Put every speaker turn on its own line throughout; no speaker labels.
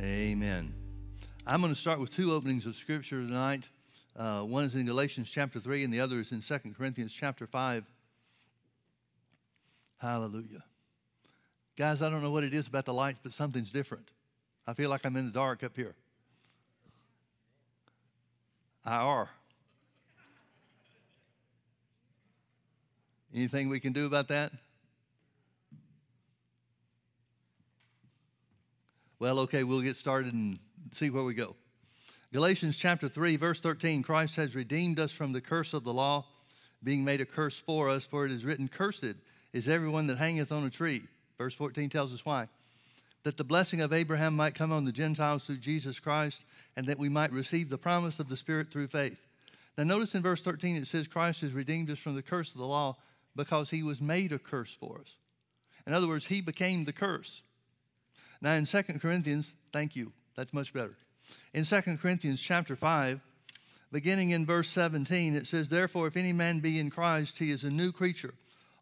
Amen. I'm going to start with two openings of Scripture tonight. Uh, one is in Galatians chapter 3, and the other is in 2 Corinthians chapter 5. Hallelujah. Guys, I don't know what it is about the lights, but something's different. I feel like I'm in the dark up here. I are. Anything we can do about that? Well, okay, we'll get started and see where we go. Galatians chapter 3, verse 13 Christ has redeemed us from the curse of the law, being made a curse for us, for it is written, Cursed is everyone that hangeth on a tree. Verse 14 tells us why. That the blessing of Abraham might come on the Gentiles through Jesus Christ, and that we might receive the promise of the Spirit through faith. Now, notice in verse 13 it says, Christ has redeemed us from the curse of the law because he was made a curse for us. In other words, he became the curse. Now, in 2 Corinthians, thank you, that's much better. In 2 Corinthians chapter 5, beginning in verse 17, it says, Therefore, if any man be in Christ, he is a new creature.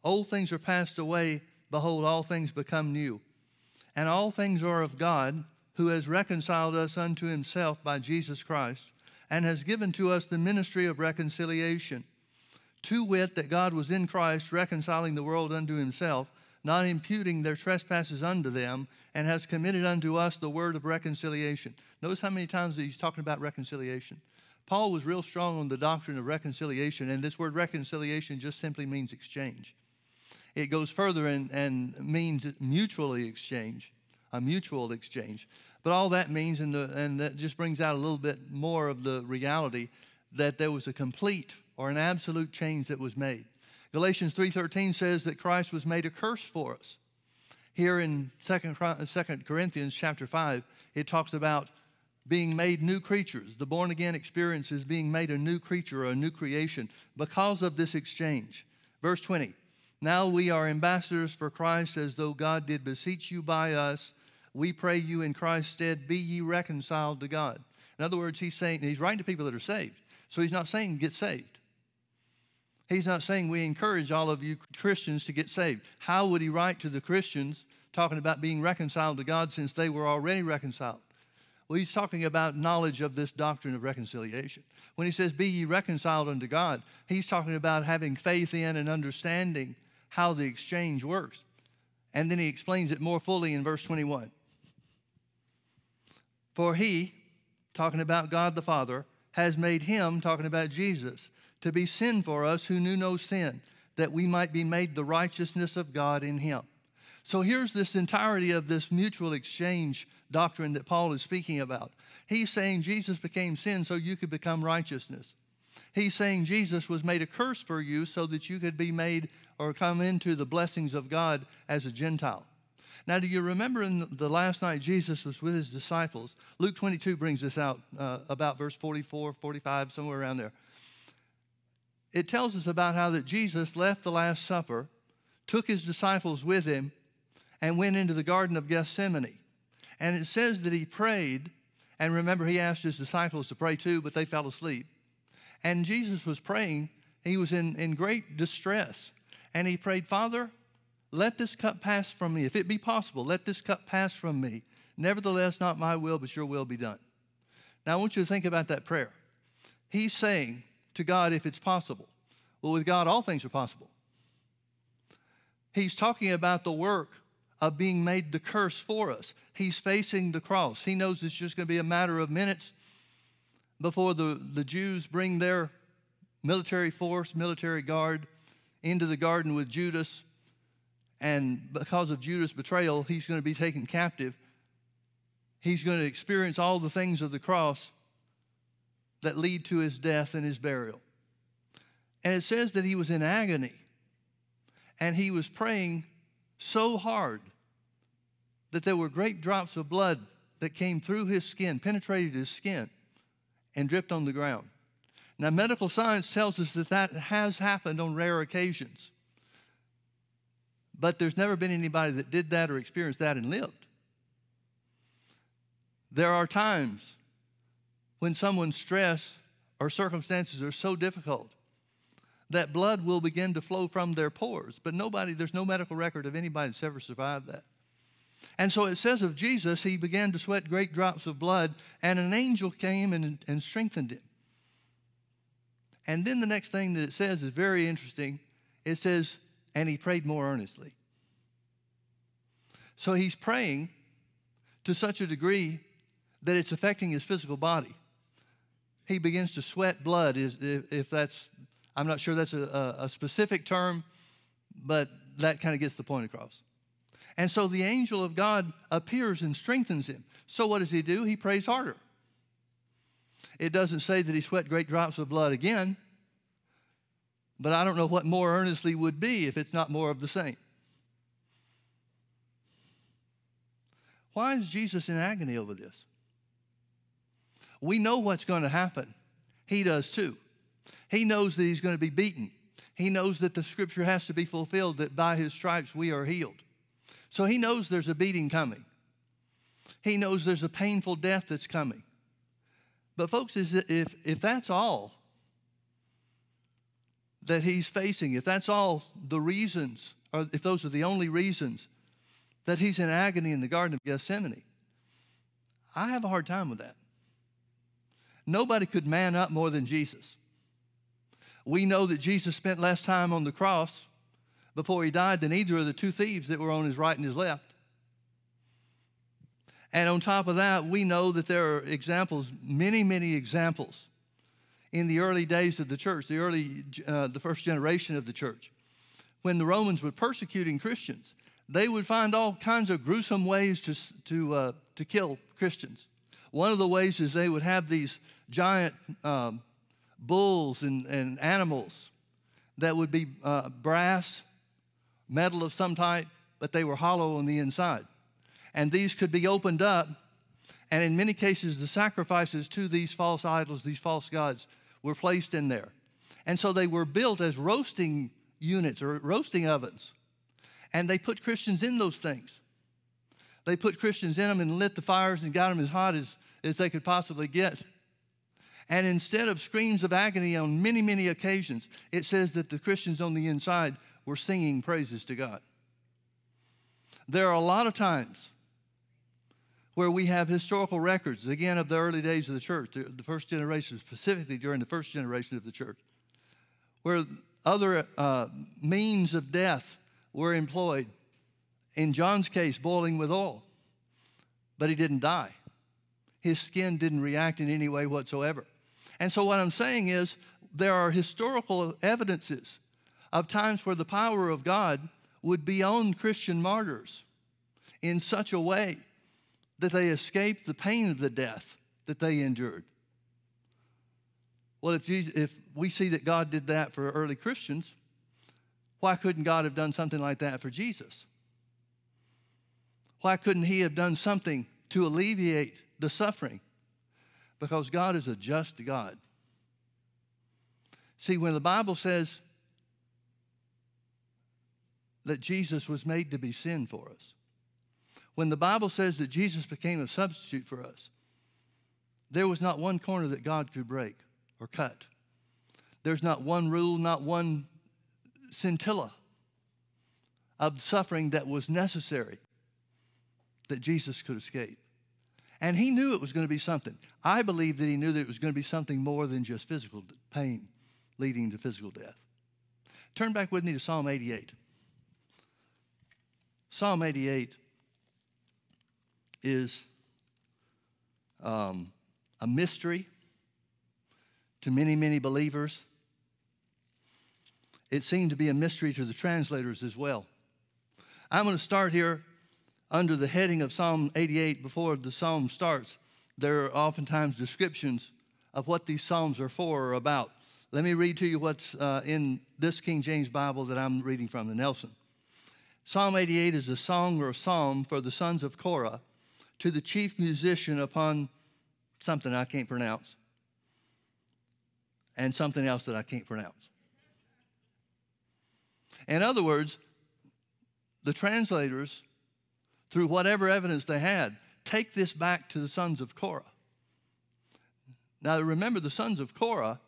Old things are passed away. Behold, all things become new. And all things are of God, who has reconciled us unto himself by Jesus Christ, and has given to us the ministry of reconciliation. To wit, that God was in Christ, reconciling the world unto himself, not imputing their trespasses unto them, and has committed unto us the word of reconciliation. Notice how many times he's talking about reconciliation. Paul was real strong on the doctrine of reconciliation, and this word reconciliation just simply means exchange. It goes further and, and means mutually exchange, a mutual exchange. But all that means, the, and that just brings out a little bit more of the reality that there was a complete or an absolute change that was made. Galatians 3:13 says that Christ was made a curse for us. Here in 2 uh, Corinthians chapter 5, it talks about being made new creatures. The born again experience is being made a new creature or a new creation because of this exchange. Verse 20 Now we are ambassadors for Christ, as though God did beseech you by us. We pray you in Christ's stead, be ye reconciled to God. In other words, he's saying, he's writing to people that are saved. So he's not saying get saved. He's not saying we encourage all of you Christians to get saved. How would he write to the Christians talking about being reconciled to God since they were already reconciled? Well, he's talking about knowledge of this doctrine of reconciliation. When he says, Be ye reconciled unto God, he's talking about having faith in and understanding how the exchange works. And then he explains it more fully in verse 21. For he, talking about God the Father, has made him, talking about Jesus, to be sin for us who knew no sin, that we might be made the righteousness of God in him. So here's this entirety of this mutual exchange doctrine that Paul is speaking about. He's saying Jesus became sin so you could become righteousness. He's saying Jesus was made a curse for you so that you could be made or come into the blessings of God as a Gentile. Now, do you remember in the last night Jesus was with his disciples? Luke 22 brings this out uh, about verse 44, 45, somewhere around there it tells us about how that Jesus left the Last Supper, took his disciples with him, and went into the Garden of Gethsemane. And it says that he prayed, and remember, he asked his disciples to pray too, but they fell asleep. And Jesus was praying, he was in, in great distress. And he prayed, Father, let this cup pass from me. If it be possible, let this cup pass from me. Nevertheless, not my will, but your will be done. Now, I want you to think about that prayer. He's saying, to God if it's possible. Well, with God, all things are possible. He's talking about the work of being made the curse for us. He's facing the cross. He knows it's just going to be a matter of minutes before the, the Jews bring their military force, military guard into the garden with Judas. And because of Judas' betrayal, he's going to be taken captive. He's going to experience all the things of the cross that lead to his death and his burial. And it says that he was in agony and he was praying so hard that there were great drops of blood that came through his skin, penetrated his skin, and dripped on the ground. Now, medical science tells us that that has happened on rare occasions. But there's never been anybody that did that or experienced that and lived. There are times when someone's stress or circumstances are so difficult that blood will begin to flow from their pores. But nobody, there's no medical record of anybody that's ever survived that. And so it says of Jesus, he began to sweat great drops of blood, and an angel came and, and strengthened him. And then the next thing that it says is very interesting. It says, and he prayed more earnestly. So he's praying to such a degree that it's affecting his physical body. He begins to sweat blood, if that's, I'm not sure that's a, a specific term, but that kind of gets the point across. And so the angel of God appears and strengthens him. So what does he do? He prays harder. It doesn't say that he sweat great drops of blood again, but I don't know what more earnestly would be if it's not more of the same. Why is Jesus in agony over this? We know what's going to happen. He does too. He knows that he's going to be beaten. He knows that the scripture has to be fulfilled that by his stripes we are healed. So he knows there's a beating coming. He knows there's a painful death that's coming. But, folks, if, if that's all that he's facing, if that's all the reasons, or if those are the only reasons that he's in agony in the Garden of Gethsemane, I have a hard time with that. Nobody could man up more than Jesus. We know that Jesus spent less time on the cross before he died than either of the two thieves that were on his right and his left. And on top of that, we know that there are examples, many, many examples in the early days of the church, the early, uh, the first generation of the church, when the Romans were persecuting Christians, they would find all kinds of gruesome ways to, to, uh, to kill Christians. One of the ways is they would have these giant um, bulls and, and animals that would be uh, brass metal of some type, but they were hollow on the inside. And these could be opened up, and in many cases, the sacrifices to these false idols, these false gods, were placed in there. And so they were built as roasting units or roasting ovens. And they put Christians in those things. They put Christians in them and lit the fires and got them as hot as, as they could possibly get. And instead of screams of agony on many, many occasions, it says that the Christians on the inside we're singing praises to God. There are a lot of times where we have historical records, again, of the early days of the church, the first generation, specifically during the first generation of the church, where other uh, means of death were employed. In John's case, boiling with oil, but he didn't die. His skin didn't react in any way whatsoever. And so, what I'm saying is, there are historical evidences of times where the power of God would be on Christian martyrs in such a way that they escaped the pain of the death that they endured. Well, if, Jesus, if we see that God did that for early Christians, why couldn't God have done something like that for Jesus? Why couldn't He have done something to alleviate the suffering? Because God is a just God. See, when the Bible says that Jesus was made to be sin for us. When the Bible says that Jesus became a substitute for us, there was not one corner that God could break or cut. There's not one rule, not one scintilla of suffering that was necessary that Jesus could escape. And he knew it was going to be something. I believe that he knew that it was going to be something more than just physical pain leading to physical death. Turn back with me to Psalm 88. Psalm 88 is um, a mystery to many, many believers. It seemed to be a mystery to the translators as well. I'm going to start here under the heading of Psalm 88 before the psalm starts. There are oftentimes descriptions of what these psalms are for or about. Let me read to you what's uh, in this King James Bible that I'm reading from, the Nelson. Psalm 88 is a song or a psalm for the sons of Korah to the chief musician upon something I can't pronounce and something else that I can't pronounce. In other words, the translators, through whatever evidence they had, take this back to the sons of Korah. Now remember, the sons of Korah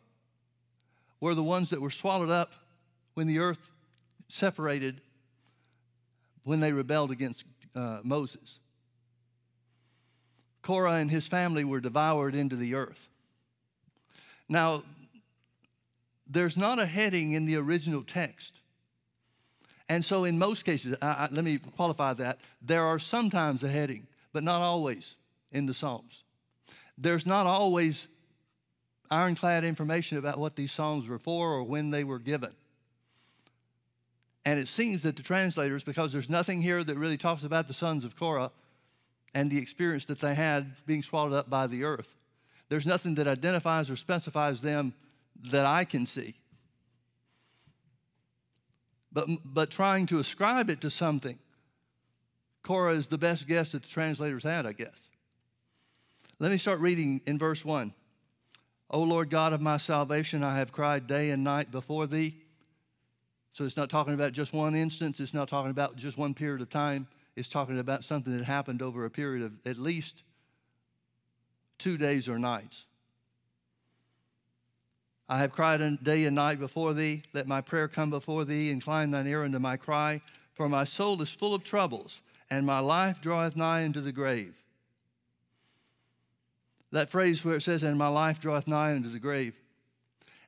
were the ones that were swallowed up when the earth separated when they rebelled against uh, Moses. Korah and his family were devoured into the earth. Now, there's not a heading in the original text. And so, in most cases, I, I, let me qualify that. There are sometimes a heading, but not always in the Psalms. There's not always ironclad information about what these Psalms were for or when they were given. And it seems that the translators, because there's nothing here that really talks about the sons of Korah and the experience that they had being swallowed up by the earth, there's nothing that identifies or specifies them that I can see. But, but trying to ascribe it to something, Korah is the best guess that the translators had, I guess. Let me start reading in verse 1. O Lord God of my salvation, I have cried day and night before thee. So it's not talking about just one instance, it's not talking about just one period of time. It's talking about something that happened over a period of at least two days or nights. I have cried day and night before thee. Let my prayer come before thee. Incline thine ear unto my cry. For my soul is full of troubles, and my life draweth nigh unto the grave. That phrase where it says, and my life draweth nigh unto the grave.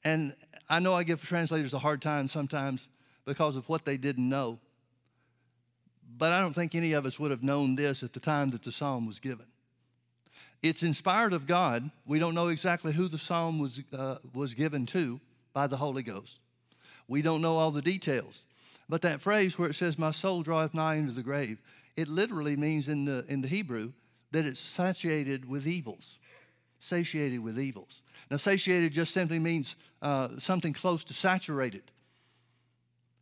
And I know I give translators a hard time sometimes because of what they didn't know. But I don't think any of us would have known this at the time that the psalm was given. It's inspired of God. We don't know exactly who the psalm was, uh, was given to by the Holy Ghost. We don't know all the details. But that phrase where it says, My soul draweth nigh into the grave, it literally means in the, in the Hebrew that it's satiated with evils. Satiated with evils. Now, satiated just simply means uh, something close to saturated.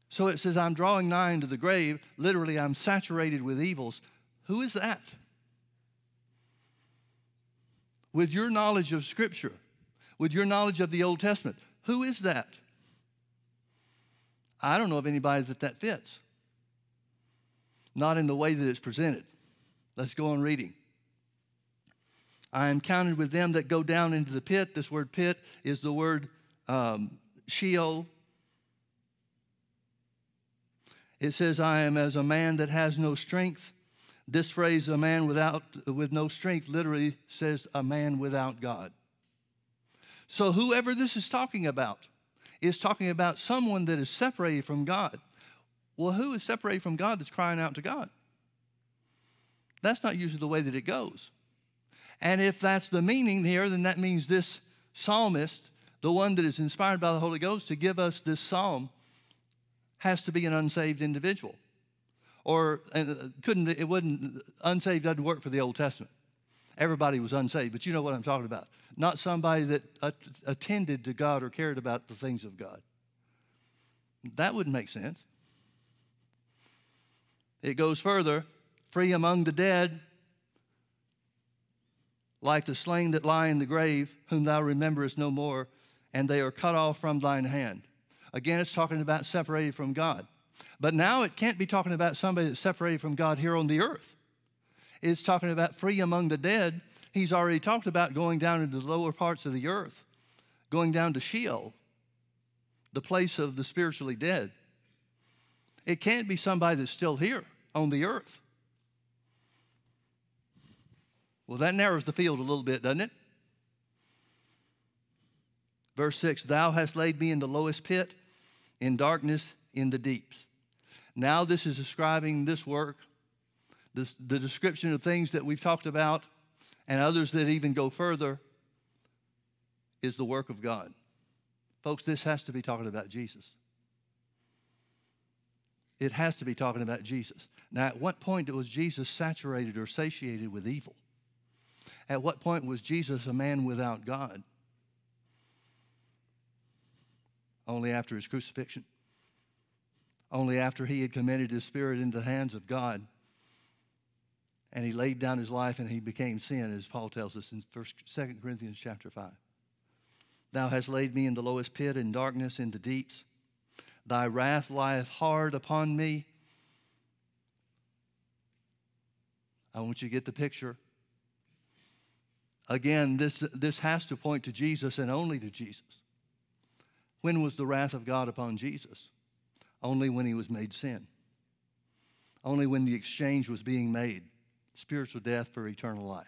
So it says, I'm drawing nigh into the grave. Literally, I'm saturated with evils. Who is that? With your knowledge of Scripture, with your knowledge of the Old Testament, who is that? I don't know of anybody that that fits. Not in the way that it's presented. Let's go on reading. I am counted with them that go down into the pit. This word pit is the word um, Sheol. It says, I am as a man that has no strength this phrase, a man without, with no strength, literally says a man without God. So, whoever this is talking about is talking about someone that is separated from God. Well, who is separated from God that's crying out to God? That's not usually the way that it goes. And if that's the meaning here, then that means this psalmist, the one that is inspired by the Holy Ghost to give us this psalm, has to be an unsaved individual or uh, couldn't it wouldn't unsaved doesn't work for the Old Testament. Everybody was unsaved, but you know what I'm talking about. Not somebody that attended to God or cared about the things of God. That wouldn't make sense. It goes further free among the dead, like the slain that lie in the grave, whom thou rememberest no more, and they are cut off from thine hand. Again, it's talking about separated from God. But now it can't be talking about somebody that's separated from God here on the earth. It's talking about free among the dead. He's already talked about going down into the lower parts of the earth, going down to Sheol, the place of the spiritually dead. It can't be somebody that's still here on the earth. Well, that narrows the field a little bit, doesn't it? Verse 6 Thou hast laid me in the lowest pit, in darkness, in the deeps. Now, this is describing this work, this, the description of things that we've talked about, and others that even go further, is the work of God. Folks, this has to be talking about Jesus. It has to be talking about Jesus. Now, at what point was Jesus saturated or satiated with evil? At what point was Jesus a man without God? Only after his crucifixion only after he had committed his spirit into the hands of God. And he laid down his life and he became sin, as Paul tells us in 1, 2 Corinthians chapter 5. Thou hast laid me in the lowest pit, in darkness, in the deeps. Thy wrath lieth hard upon me. I want you to get the picture. Again, this, this has to point to Jesus and only to Jesus. When was the wrath of God upon Jesus? Only when he was made sin. only when the exchange was being made spiritual death for eternal life.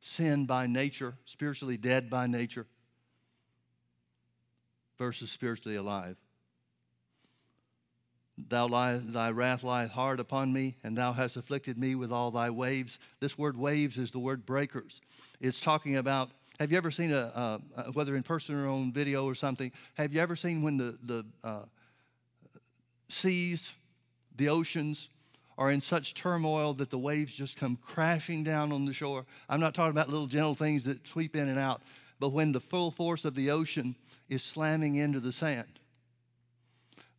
Sin by nature, spiritually dead by nature, versus spiritually alive. Thou lie, thy wrath lieth hard upon me, and thou hast afflicted me with all thy waves. This word waves is the word breakers. It's talking about, have you ever seen a, uh, whether in person or on video or something, have you ever seen when the, the uh, seas, the oceans, are in such turmoil that the waves just come crashing down on the shore? I'm not talking about little gentle things that sweep in and out, but when the full force of the ocean is slamming into the sand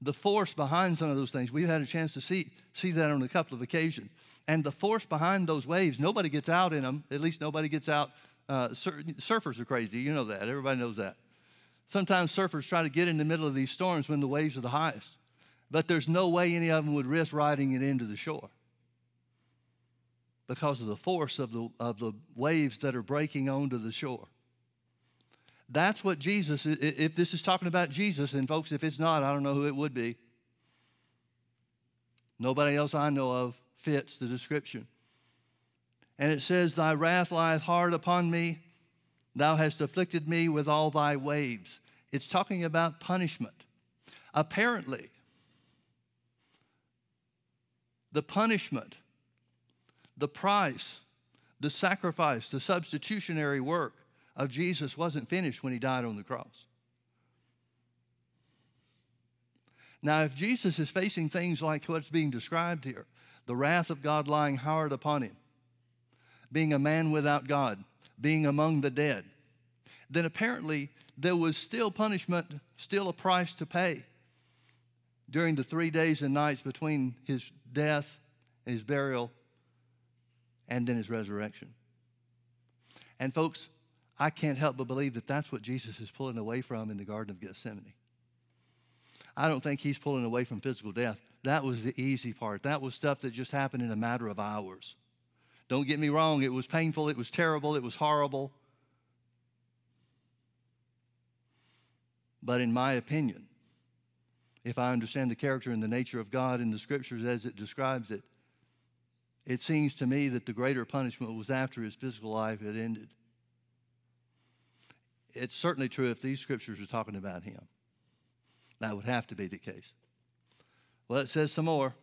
the force behind some of those things. We've had a chance to see, see that on a couple of occasions. And the force behind those waves, nobody gets out in them. At least nobody gets out. Uh, sur- surfers are crazy. You know that. Everybody knows that. Sometimes surfers try to get in the middle of these storms when the waves are the highest. But there's no way any of them would risk riding it into the shore because of the force of the, of the waves that are breaking onto the shore. That's what Jesus, if this is talking about Jesus, and folks, if it's not, I don't know who it would be. Nobody else I know of fits the description. And it says, Thy wrath lieth hard upon me, thou hast afflicted me with all thy waves. It's talking about punishment. Apparently, the punishment, the price, the sacrifice, the substitutionary work of Jesus wasn't finished when he died on the cross. Now, if Jesus is facing things like what's being described here, the wrath of God lying hard upon him, being a man without God, being among the dead, then apparently there was still punishment, still a price to pay during the three days and nights between his death, his burial, and then his resurrection. And folks, I can't help but believe that that's what Jesus is pulling away from in the Garden of Gethsemane. I don't think he's pulling away from physical death. That was the easy part. That was stuff that just happened in a matter of hours. Don't get me wrong, it was painful, it was terrible, it was horrible. But in my opinion, if I understand the character and the nature of God in the scriptures as it describes it, it seems to me that the greater punishment was after his physical life had ended it's certainly true if these scriptures are talking about him. That would have to be the case. Well, it says some more.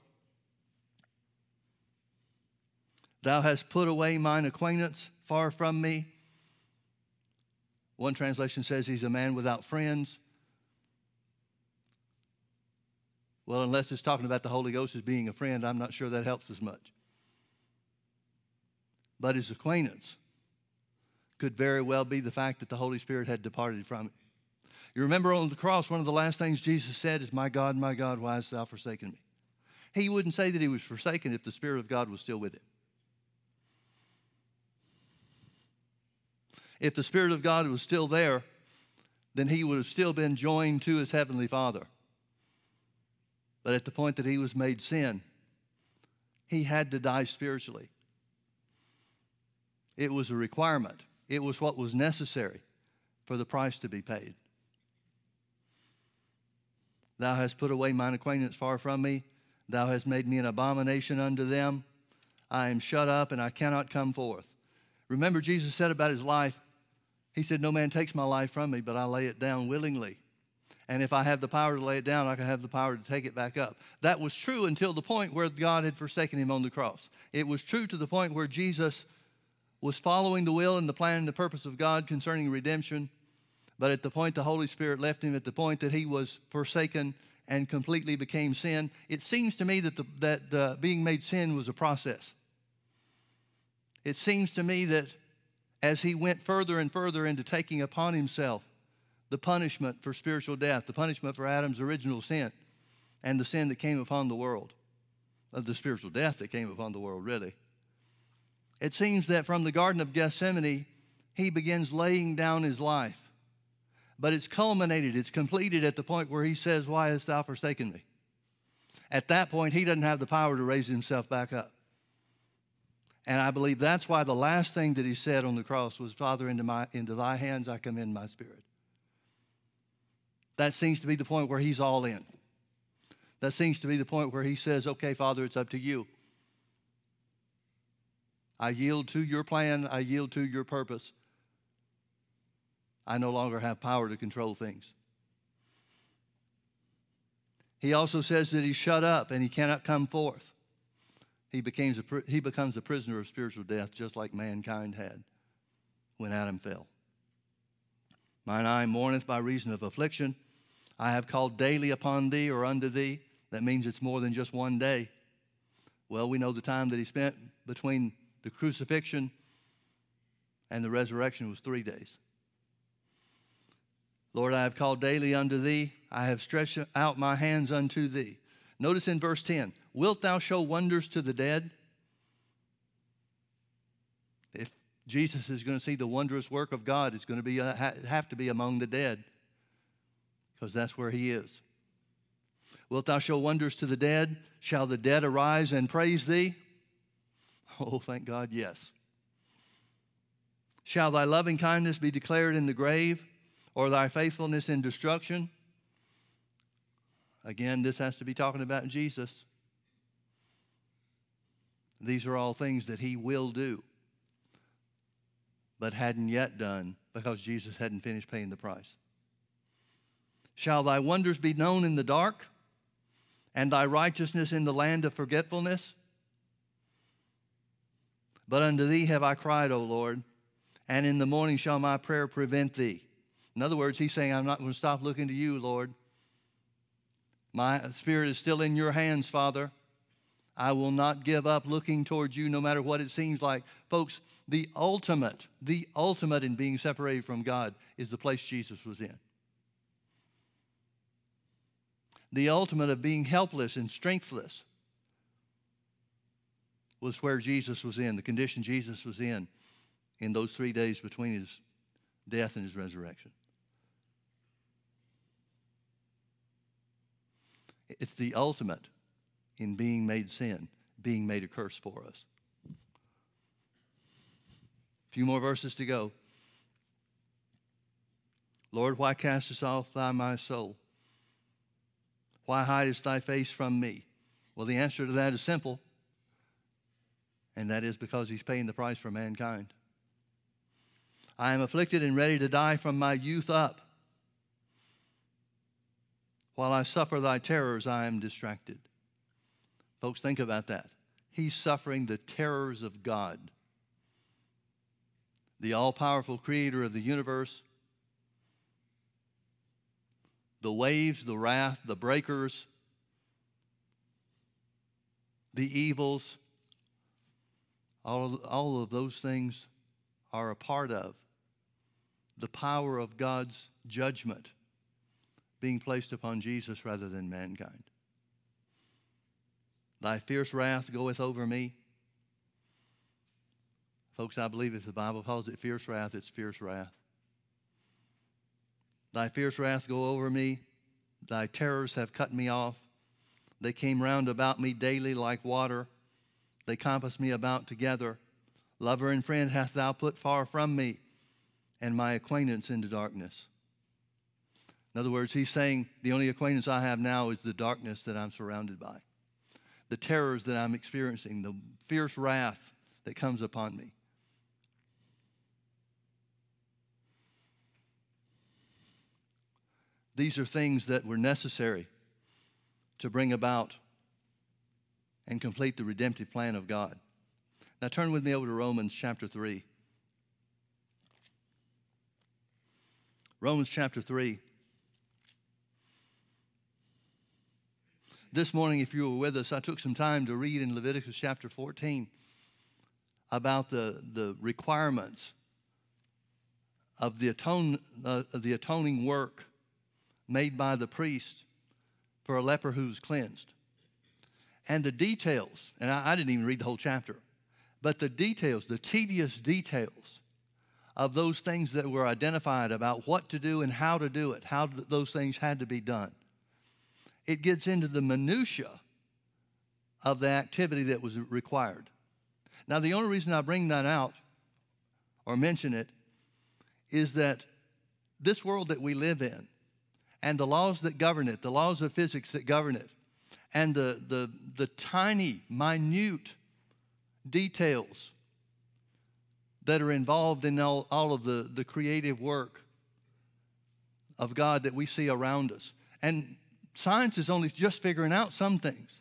Thou hast put away mine acquaintance far from me. One translation says he's a man without friends. Well, unless it's talking about the Holy Ghost as being a friend, I'm not sure that helps as much. But his acquaintance could very well be the fact that the Holy Spirit had departed from it. You remember on the cross, one of the last things Jesus said is, My God, my God, why hast thou forsaken me? He wouldn't say that he was forsaken if the Spirit of God was still with him. If the Spirit of God was still there, then he would have still been joined to his Heavenly Father. But at the point that he was made sin, he had to die spiritually. It was a requirement. It was what was necessary for the price to be paid. Thou hast put away mine acquaintance far from me. Thou hast made me an abomination unto them. I am shut up and I cannot come forth. Remember, Jesus said about his life, He said, No man takes my life from me, but I lay it down willingly. And if I have the power to lay it down, I can have the power to take it back up. That was true until the point where God had forsaken him on the cross. It was true to the point where Jesus was following the will and the plan and the purpose of God concerning redemption. But at the point the Holy Spirit left him, at the point that he was forsaken and completely became sin, it seems to me that, the, that uh, being made sin was a process. It seems to me that as he went further and further into taking upon himself the punishment for spiritual death, the punishment for Adam's original sin, and the sin that came upon the world, of the spiritual death that came upon the world, really it seems that from the Garden of Gethsemane, he begins laying down his life. But it's culminated, it's completed at the point where he says, Why hast thou forsaken me? At that point, he doesn't have the power to raise himself back up. And I believe that's why the last thing that he said on the cross was, Father, into, my, into thy hands I commend my spirit. That seems to be the point where he's all in. That seems to be the point where he says, Okay, Father, it's up to you. I yield to your plan, I yield to your purpose. I no longer have power to control things. He also says that he's shut up and he cannot come forth. He, becomes a, he becomes a prisoner of spiritual death, just like mankind had when Adam fell. Mine eye mourneth by reason of affliction. I have called daily upon thee or unto thee. That means it's more than just one day. Well, we know the time that he spent between the crucifixion and the resurrection was three days. Lord, I have called daily unto thee. I have stretched out my hands unto thee. Notice in verse 10 Wilt thou show wonders to the dead? If Jesus is going to see the wondrous work of God, it's going to be, have to be among the dead because that's where he is. Wilt thou show wonders to the dead? Shall the dead arise and praise thee? Oh, thank God, yes. Shall thy loving kindness be declared in the grave, or thy faithfulness in destruction? Again, this has to be talking about Jesus. These are all things that he will do, but hadn't yet done because Jesus hadn't finished paying the price. Shall thy wonders be known in the dark, and thy righteousness in the land of forgetfulness? But unto thee have I cried, O Lord, and in the morning shall my prayer prevent thee. In other words, he's saying, I'm not going to stop looking to you, Lord. My spirit is still in your hands, Father. I will not give up looking towards you no matter what it seems like. Folks, the ultimate, the ultimate in being separated from God is the place Jesus was in. The ultimate of being helpless and strengthless was where Jesus was in, the condition Jesus was in in those three days between his death and his resurrection. It's the ultimate in being made sin, being made a curse for us. A few more verses to go. Lord, why castest off thy my soul? Why hidest thy face from me? Well, the answer to that is simple, and that is because he's paying the price for mankind. I am afflicted and ready to die from my youth up. While I suffer thy terrors, I am distracted. Folks, think about that. He's suffering the terrors of God, the all powerful creator of the universe, the waves, the wrath, the breakers, the evils, all all of those things are a part of the power of God's judgment being placed upon Jesus rather than mankind. Thy fierce wrath goeth over me. Folks, I believe if the Bible calls it fierce wrath, it's fierce wrath. Thy fierce wrath go over me. Thy terrors have cut me off. They came round about me daily like water. They compass me about together. Lover and friend hast thou put far from me, and my acquaintance into darkness. In other words, he's saying the only acquaintance I have now is the darkness that I'm surrounded by, the terrors that I'm experiencing, the fierce wrath that comes upon me. These are things that were necessary to bring about and complete the redemptive plan of God. Now turn with me over to Romans chapter 3. Romans chapter 3. This morning, if you were with us, I took some time to read in Leviticus chapter 14 about the, the requirements of the, atone, uh, the atoning work made by the priest for a leper who's cleansed. And the details, and I, I didn't even read the whole chapter, but the details, the tedious details of those things that were identified about what to do and how to do it, how those things had to be done it gets into the minutia of the activity that was required. Now, the only reason I bring that out or mention it is that this world that we live in and the laws that govern it, the laws of physics that govern it, and the, the, the tiny, minute details that are involved in all, all of the, the creative work of God that we see around us. And science is only just figuring out some things.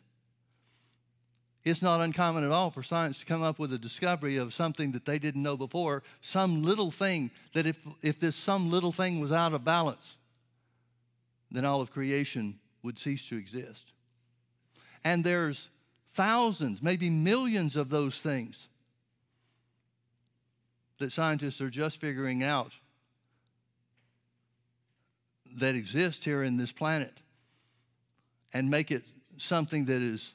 It's not uncommon at all for science to come up with a discovery of something that they didn't know before, some little thing that if, if this some little thing was out of balance, then all of creation would cease to exist. And there's thousands, maybe millions of those things that scientists are just figuring out that exist here in this planet and make it something that is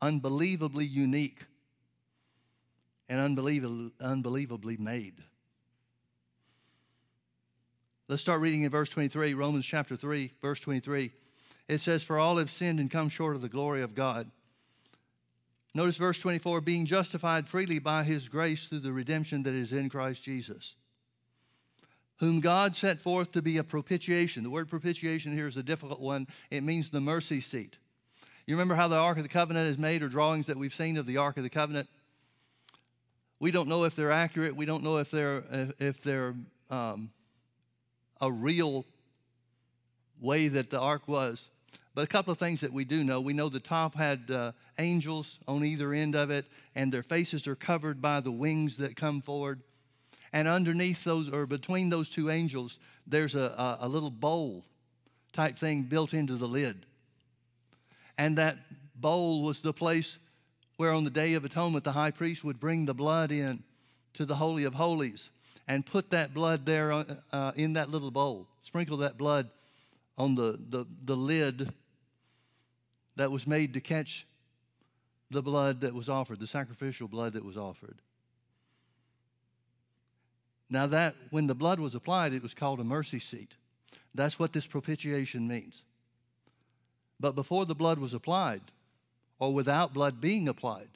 unbelievably unique and unbelievably, unbelievably made. Let's start reading in verse 23, Romans chapter 3, verse 23. It says, For all have sinned and come short of the glory of God. Notice verse 24 being justified freely by his grace through the redemption that is in Christ Jesus, whom God set forth to be a propitiation. The word propitiation here is a difficult one, it means the mercy seat. You remember how the Ark of the Covenant is made, or drawings that we've seen of the Ark of the Covenant? We don't know if they're accurate. We don't know if they're if they're um, a real way that the ark was. But a couple of things that we do know. We know the top had uh, angels on either end of it, and their faces are covered by the wings that come forward. And underneath those, or between those two angels, there's a, a, a little bowl type thing built into the lid. And that bowl was the place where on the Day of Atonement the high priest would bring the blood in to the Holy of Holies and put that blood there uh, uh, in that little bowl. Sprinkle that blood on the, the, the lid that was made to catch the blood that was offered, the sacrificial blood that was offered. Now, that when the blood was applied, it was called a mercy seat. That's what this propitiation means. But before the blood was applied, or without blood being applied,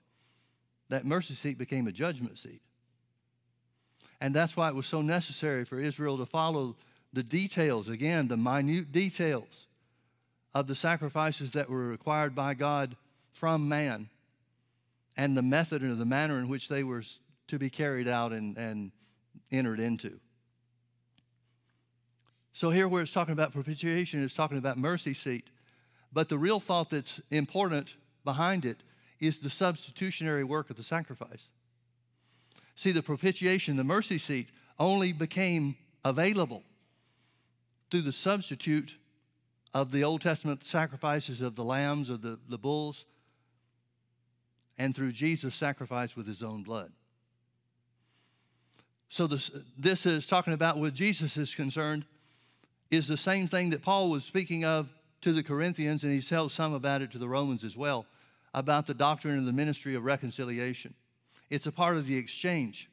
that mercy seat became a judgment seat. And that's why it was so necessary for Israel to follow the details, again, the minute details of the sacrifices that were required by God from man and the method and the manner in which they were to be carried out and, and entered into. So, here where it's talking about propitiation, it's talking about mercy seat. But the real thought that's important behind it is the substitutionary work of the sacrifice. See, the propitiation, the mercy seat, only became available through the substitute of the Old Testament sacrifices of the lambs of the, the bulls and through Jesus' sacrifice with his own blood. So this, this is talking about what Jesus is concerned is the same thing that Paul was speaking of to the Corinthians, and he tells some about it to the Romans as well, about the doctrine of the ministry of reconciliation. It's a part of the exchange.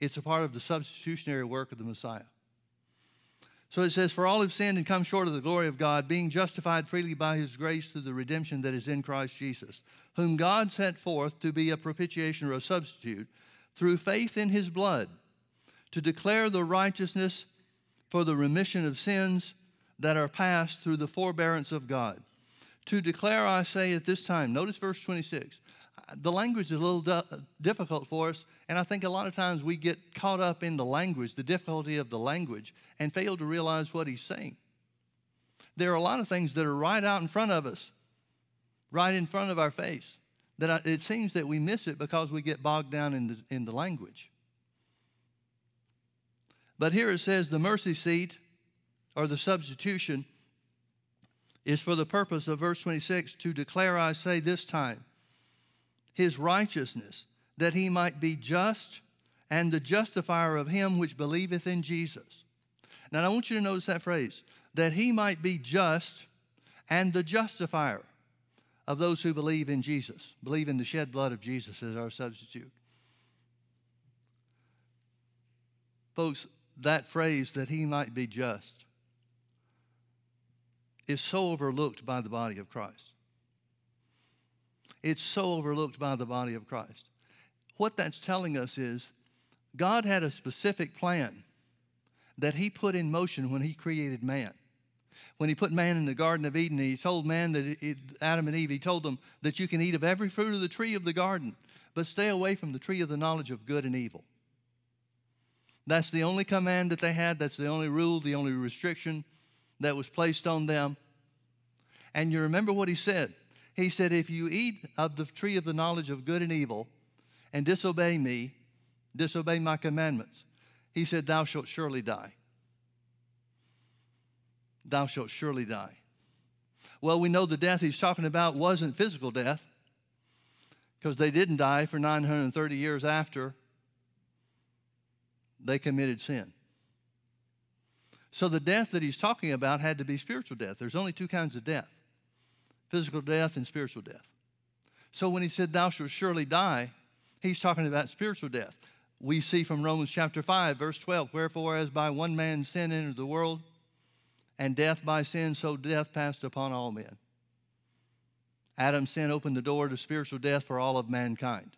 It's a part of the substitutionary work of the Messiah. So it says, For all have sinned and come short of the glory of God, being justified freely by his grace through the redemption that is in Christ Jesus, whom God sent forth to be a propitiation or a substitute through faith in his blood, to declare the righteousness for the remission of sins that are past through the forbearance of God. To declare, I say at this time, notice verse 26. The language is a little difficult for us, and I think a lot of times we get caught up in the language, the difficulty of the language, and fail to realize what he's saying. There are a lot of things that are right out in front of us, right in front of our face, that it seems that we miss it because we get bogged down in the, in the language. But here it says the mercy seat or the substitution is for the purpose of verse 26 to declare, I say this time, his righteousness, that he might be just and the justifier of him which believeth in Jesus. Now, I want you to notice that phrase that he might be just and the justifier of those who believe in Jesus, believe in the shed blood of Jesus as our substitute. Folks, that phrase that he might be just is so overlooked by the body of Christ. It's so overlooked by the body of Christ. What that's telling us is God had a specific plan that he put in motion when he created man. When he put man in the Garden of Eden, he told man that it, Adam and Eve, he told them that you can eat of every fruit of the tree of the garden, but stay away from the tree of the knowledge of good and evil. That's the only command that they had. That's the only rule, the only restriction that was placed on them. And you remember what he said? He said, If you eat of the tree of the knowledge of good and evil and disobey me, disobey my commandments, he said, Thou shalt surely die. Thou shalt surely die. Well, we know the death he's talking about wasn't physical death because they didn't die for 930 years after they committed sin. So the death that he's talking about had to be spiritual death. There's only two kinds of death physical death and spiritual death. So when he said, Thou shalt surely die, he's talking about spiritual death. We see from Romans chapter 5, verse 12, Wherefore, as by one man sin entered the world, and death by sin, so death passed upon all men. Adam's sin opened the door to spiritual death for all of mankind.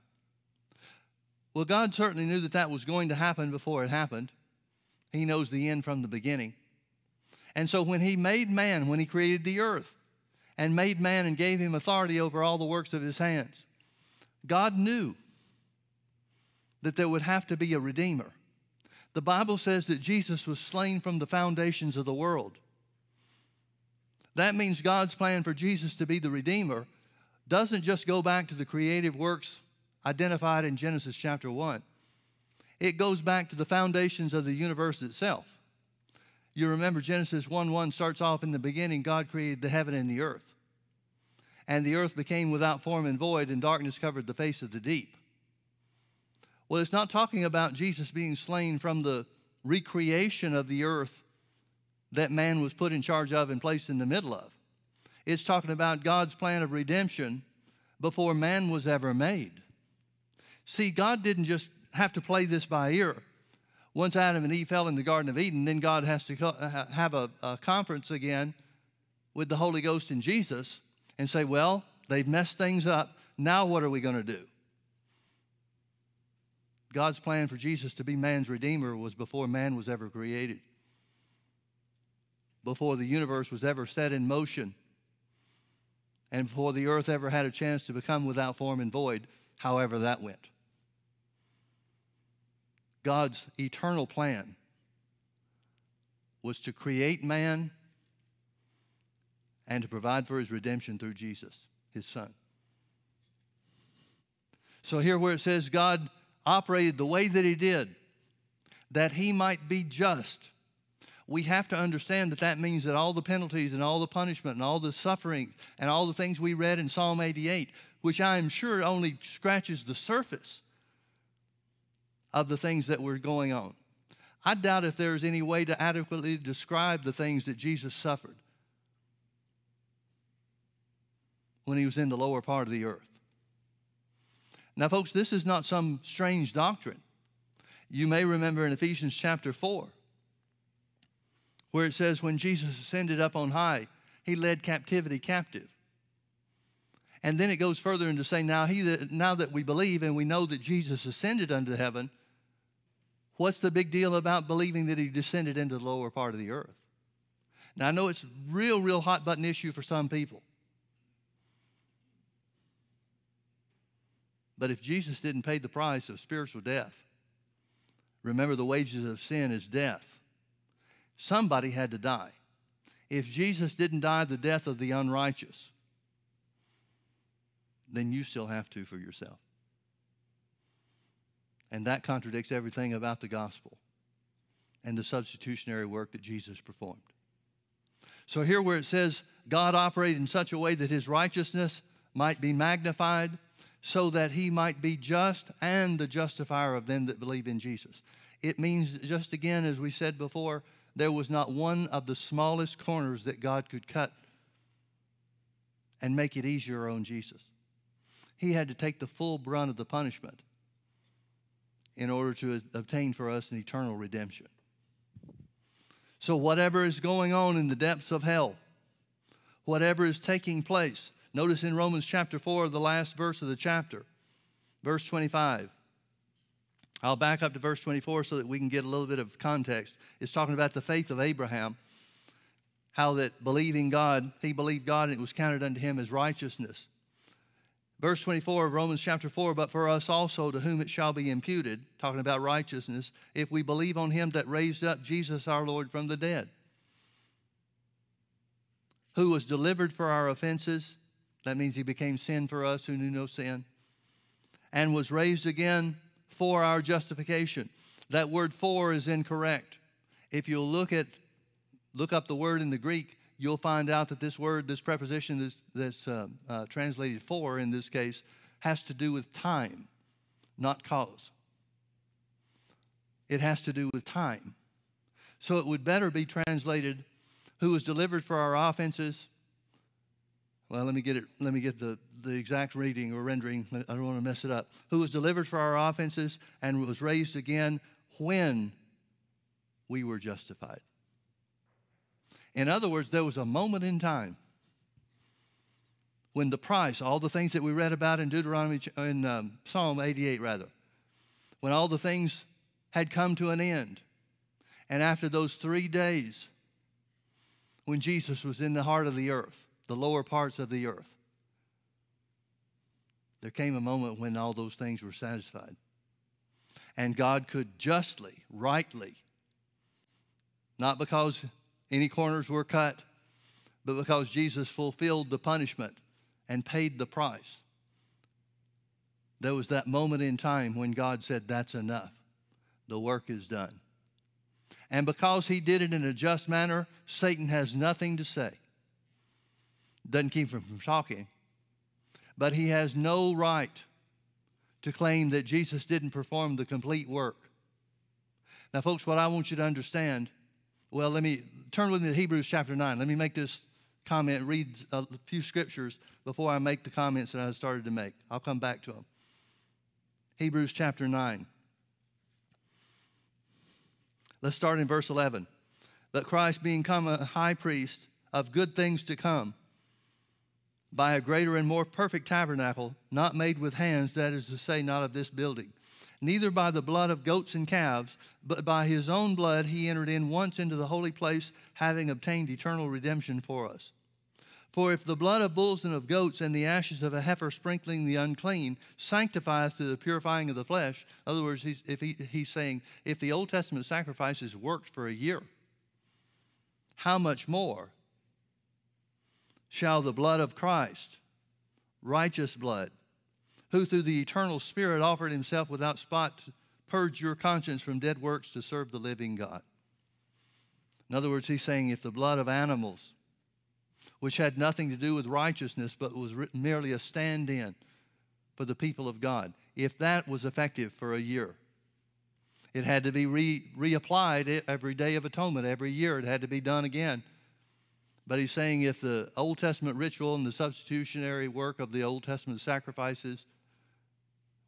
Well, God certainly knew that that was going to happen before it happened. He knows the end from the beginning. And so when He made man, when He created the earth and made man and gave him authority over all the works of His hands, God knew that there would have to be a Redeemer. The Bible says that Jesus was slain from the foundations of the world. That means God's plan for Jesus to be the Redeemer doesn't just go back to the creative works identified in Genesis chapter 1. It goes back to the foundations of the universe itself. You remember Genesis 1 1 starts off in the beginning, God created the heaven and the earth. And the earth became without form and void, and darkness covered the face of the deep. Well, it's not talking about Jesus being slain from the recreation of the earth that man was put in charge of and placed in the middle of. It's talking about God's plan of redemption before man was ever made. See, God didn't just have to play this by ear. Once Adam and Eve fell in the Garden of Eden, then God has to uh, have a, a conference again with the Holy Ghost and Jesus and say, Well, they've messed things up. Now what are we going to do? God's plan for Jesus to be man's redeemer was before man was ever created, before the universe was ever set in motion, and before the earth ever had a chance to become without form and void, however that went. God's eternal plan was to create man and to provide for his redemption through Jesus, his son. So, here where it says God operated the way that he did, that he might be just, we have to understand that that means that all the penalties and all the punishment and all the suffering and all the things we read in Psalm 88, which I am sure only scratches the surface of the things that were going on. I doubt if there's any way to adequately describe the things that Jesus suffered when he was in the lower part of the earth. Now, folks, this is not some strange doctrine. You may remember in Ephesians chapter 4, where it says, When Jesus ascended up on high, he led captivity captive. And then it goes further into saying, now, he that, now that we believe and we know that Jesus ascended unto heaven, What's the big deal about believing that he descended into the lower part of the earth? Now, I know it's a real, real hot button issue for some people. But if Jesus didn't pay the price of spiritual death, remember the wages of sin is death. Somebody had to die. If Jesus didn't die the death of the unrighteous, then you still have to for yourself. And that contradicts everything about the gospel and the substitutionary work that Jesus performed. So, here where it says God operated in such a way that his righteousness might be magnified, so that he might be just and the justifier of them that believe in Jesus. It means, just again, as we said before, there was not one of the smallest corners that God could cut and make it easier on Jesus. He had to take the full brunt of the punishment in order to obtain for us an eternal redemption. So, whatever is going on in the depths of hell, whatever is taking place, notice in Romans chapter 4, the last verse of the chapter, verse 25. I'll back up to verse 24 so that we can get a little bit of context. It's talking about the faith of Abraham, how that believing God, he believed God and it was counted unto him as righteousness. Verse 24 of Romans chapter 4, but for us also to whom it shall be imputed, talking about righteousness, if we believe on him that raised up Jesus our Lord from the dead, who was delivered for our offenses, that means he became sin for us who knew no sin, and was raised again for our justification. That word for is incorrect. If you'll look at look up the word in the Greek, you'll find out that this word, this preposition that's, that's uh, uh, translated for in this case, has to do with time, not cause. It has to do with time. So it would better be translated, who was delivered for our offenses. Well, let me get it, let me get the, the exact reading or rendering. I don't want to mess it up. Who was delivered for our offenses and was raised again when we were justified. In other words, there was a moment in time when the price, all the things that we read about in Deuteronomy, in um, Psalm 88, rather, when all the things had come to an end, and after those three days, when Jesus was in the heart of the earth, the lower parts of the earth, there came a moment when all those things were satisfied. And God could justly, rightly, not because any corners were cut, but because Jesus fulfilled the punishment and paid the price. There was that moment in time when God said, That's enough. The work is done. And because he did it in a just manner, Satan has nothing to say. Doesn't keep him from talking. But he has no right to claim that Jesus didn't perform the complete work. Now, folks, what I want you to understand well, let me turn with me to Hebrews chapter 9. Let me make this comment, read a few scriptures before I make the comments that I started to make. I'll come back to them. Hebrews chapter 9. Let's start in verse 11. That Christ being come a high priest of good things to come, by a greater and more perfect tabernacle, not made with hands, that is to say, not of this building neither by the blood of goats and calves, but by his own blood he entered in once into the holy place, having obtained eternal redemption for us. For if the blood of bulls and of goats and the ashes of a heifer sprinkling the unclean sanctifieth to the purifying of the flesh, in other words, he's, if he, he's saying, if the Old Testament sacrifices worked for a year, how much more shall the blood of Christ, righteous blood, who through the eternal Spirit offered himself without spot to purge your conscience from dead works to serve the living God. In other words, he's saying if the blood of animals, which had nothing to do with righteousness but was written merely a stand in for the people of God, if that was effective for a year, it had to be re- reapplied every day of atonement, every year. It had to be done again. But he's saying if the Old Testament ritual and the substitutionary work of the Old Testament sacrifices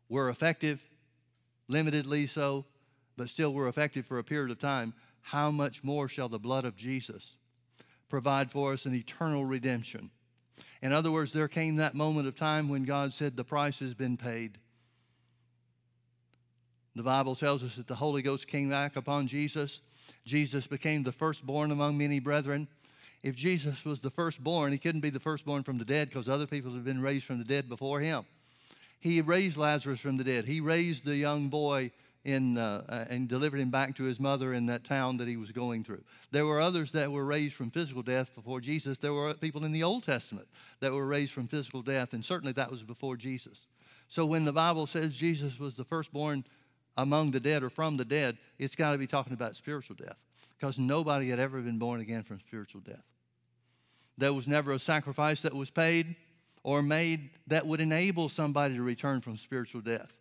were effective, limitedly so, but still were effective for a period of time, how much more shall the blood of Jesus provide for us an eternal redemption? In other words, there came that moment of time when God said, The price has been paid. The Bible tells us that the Holy Ghost came back upon Jesus. Jesus became the firstborn among many brethren. If Jesus was the firstborn, he couldn't be the firstborn from the dead because other people had been raised from the dead before him. He raised Lazarus from the dead. He raised the young boy in, uh, uh, and delivered him back to his mother in that town that he was going through. There were others that were raised from physical death before Jesus. There were people in the Old Testament that were raised from physical death, and certainly that was before Jesus. So when the Bible says Jesus was the firstborn among the dead or from the dead, it's got to be talking about spiritual death because nobody had ever been born again from spiritual death. There was never a sacrifice that was paid or made that would enable somebody to return from spiritual death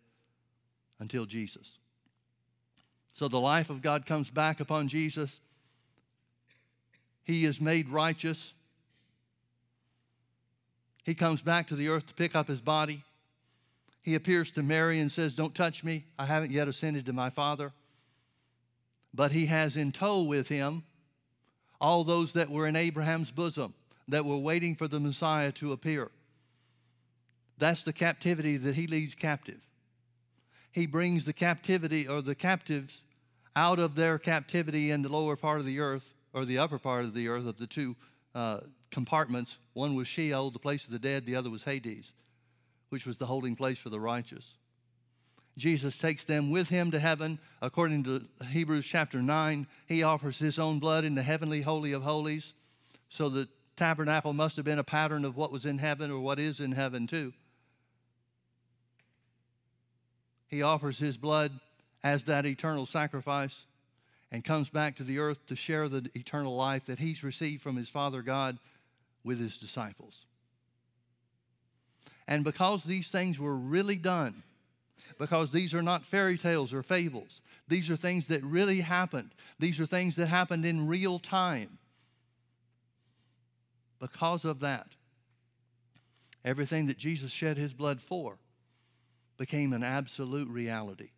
until Jesus. So the life of God comes back upon Jesus. He is made righteous. He comes back to the earth to pick up his body. He appears to Mary and says, Don't touch me. I haven't yet ascended to my Father. But he has in tow with him all those that were in Abraham's bosom, that were waiting for the Messiah to appear. That's the captivity that he leads captive. He brings the captivity or the captives out of their captivity in the lower part of the earth or the upper part of the earth, of the two uh, compartments. One was Sheol, the place of the dead, the other was Hades, which was the holding place for the righteous. Jesus takes them with him to heaven. According to Hebrews chapter 9, he offers his own blood in the heavenly holy of holies. So the tabernacle must have been a pattern of what was in heaven or what is in heaven, too. He offers his blood as that eternal sacrifice and comes back to the earth to share the eternal life that he's received from his Father God with his disciples. And because these things were really done, because these are not fairy tales or fables, these are things that really happened, these are things that happened in real time. Because of that, everything that Jesus shed his blood for became an absolute reality.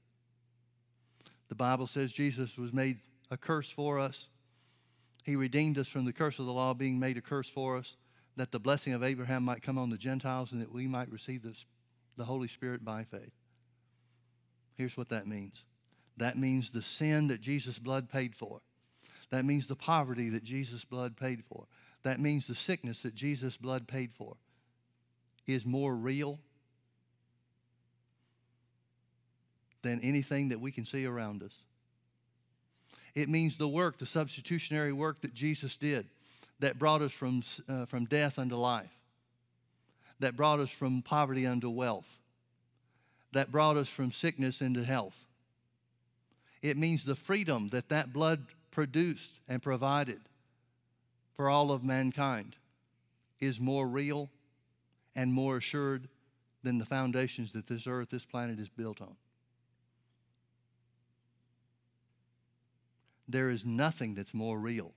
The Bible says Jesus was made a curse for us. He redeemed us from the curse of the law, being made a curse for us, that the blessing of Abraham might come on the Gentiles and that we might receive this, the Holy Spirit by faith. Here's what that means that means the sin that Jesus' blood paid for. That means the poverty that Jesus' blood paid for. That means the sickness that Jesus' blood paid for is more real than anything that we can see around us. It means the work, the substitutionary work that Jesus did that brought us from, uh, from death unto life, that brought us from poverty unto wealth, that brought us from sickness into health. It means the freedom that that blood produced and provided for all of mankind is more real and more assured than the foundations that this earth, this planet is built on. There is nothing that's more real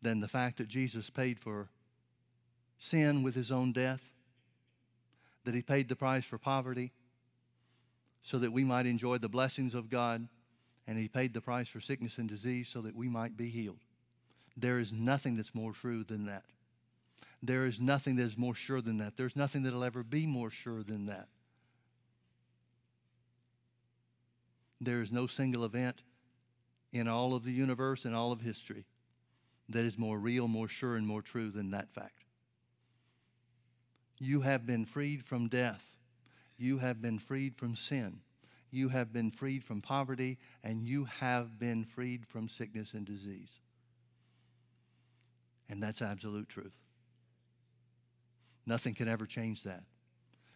than the fact that Jesus paid for sin with his own death, that he paid the price for poverty so that we might enjoy the blessings of God, and he paid the price for sickness and disease so that we might be healed. There is nothing that's more true than that. There is nothing that is more sure than that. There's nothing that'll ever be more sure than that. There is no single event in all of the universe and all of history that is more real, more sure, and more true than that fact. You have been freed from death. You have been freed from sin. You have been freed from poverty, and you have been freed from sickness and disease. And that's absolute truth. Nothing can ever change that.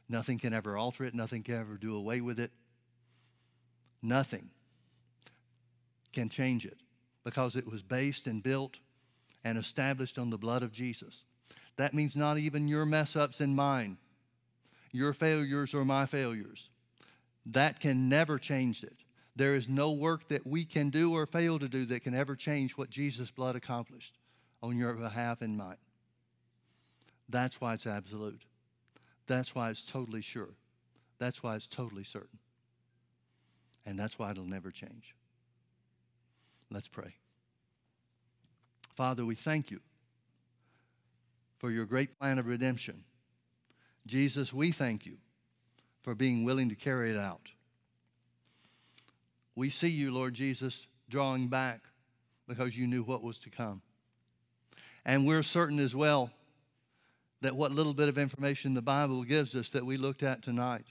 Nothing can ever alter it. Nothing can ever do away with it. Nothing can change it because it was based and built and established on the blood of Jesus. That means not even your mess ups and mine, your failures or my failures. That can never change it. There is no work that we can do or fail to do that can ever change what Jesus' blood accomplished on your behalf and mine. That's why it's absolute. That's why it's totally sure. That's why it's totally certain. And that's why it'll never change. Let's pray. Father, we thank you for your great plan of redemption. Jesus, we thank you for being willing to carry it out. We see you, Lord Jesus, drawing back because you knew what was to come. And we're certain as well that what little bit of information the Bible gives us that we looked at tonight,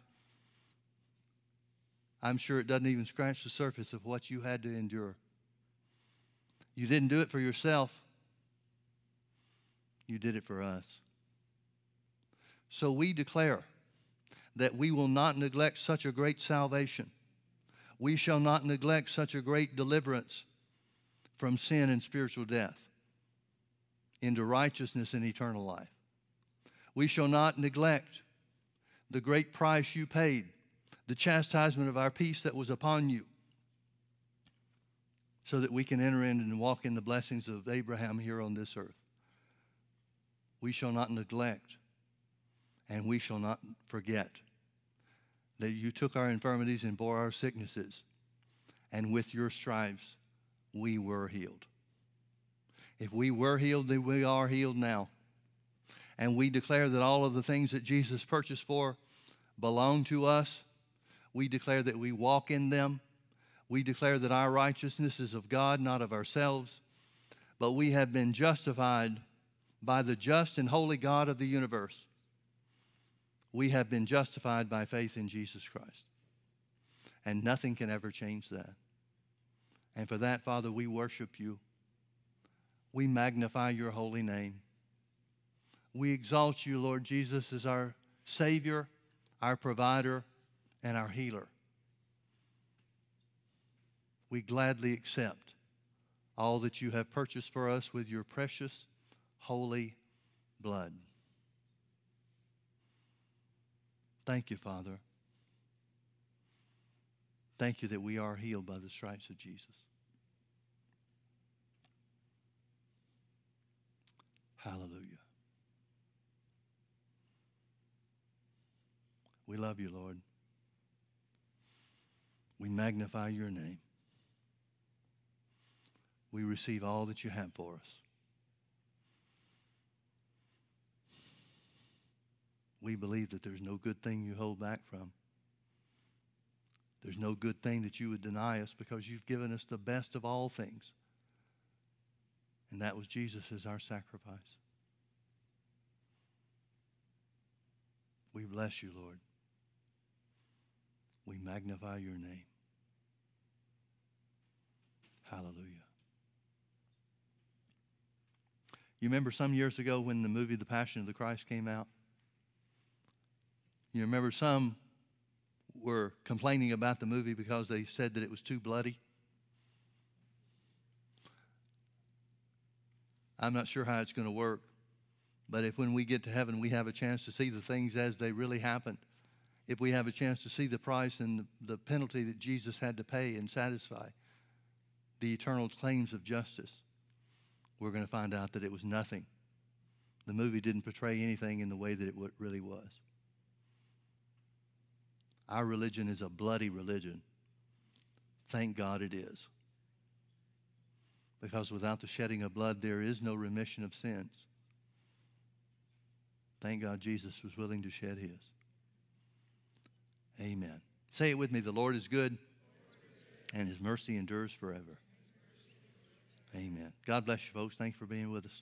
I'm sure it doesn't even scratch the surface of what you had to endure. You didn't do it for yourself, you did it for us. So we declare that we will not neglect such a great salvation. We shall not neglect such a great deliverance from sin and spiritual death into righteousness and eternal life. We shall not neglect the great price you paid, the chastisement of our peace that was upon you, so that we can enter in and walk in the blessings of Abraham here on this earth. We shall not neglect and we shall not forget that you took our infirmities and bore our sicknesses, and with your stripes we were healed. If we were healed, then we are healed now. And we declare that all of the things that Jesus purchased for belong to us. We declare that we walk in them we declare that our righteousness is of God, not of ourselves. but we have been justified by the just and holy God of the universe. We have been justified by faith in Jesus Christ. And nothing can ever change that. And for that, Father, we worship you. We magnify your holy name. We exalt you, Lord Jesus, as our Savior, our provider, and our healer. We gladly accept all that you have purchased for us with your precious, holy blood. Thank you, Father. Thank you that we are healed by the stripes of Jesus. Hallelujah. We love you, Lord. We magnify your name. We receive all that you have for us. We believe that there's no good thing you hold back from. There's no good thing that you would deny us because you've given us the best of all things. And that was Jesus as our sacrifice. We bless you, Lord. We magnify your name. Hallelujah. You remember some years ago when the movie The Passion of the Christ came out? You remember some were complaining about the movie because they said that it was too bloody. I'm not sure how it's going to work, but if when we get to heaven we have a chance to see the things as they really happened, if we have a chance to see the price and the, penalty that Jesus had to pay and satisfy the eternal claims of justice, we're going to find out that it was nothing. The movie didn't portray anything in the way that it really was. Our religion is a bloody religion. Thank God it is. Because without the shedding of blood, there is no remission of sins. Thank God Jesus was willing to shed his. Amen. Say it with me the Lord is good, and his mercy endures forever. Amen. God bless you, folks. Thanks for being with us.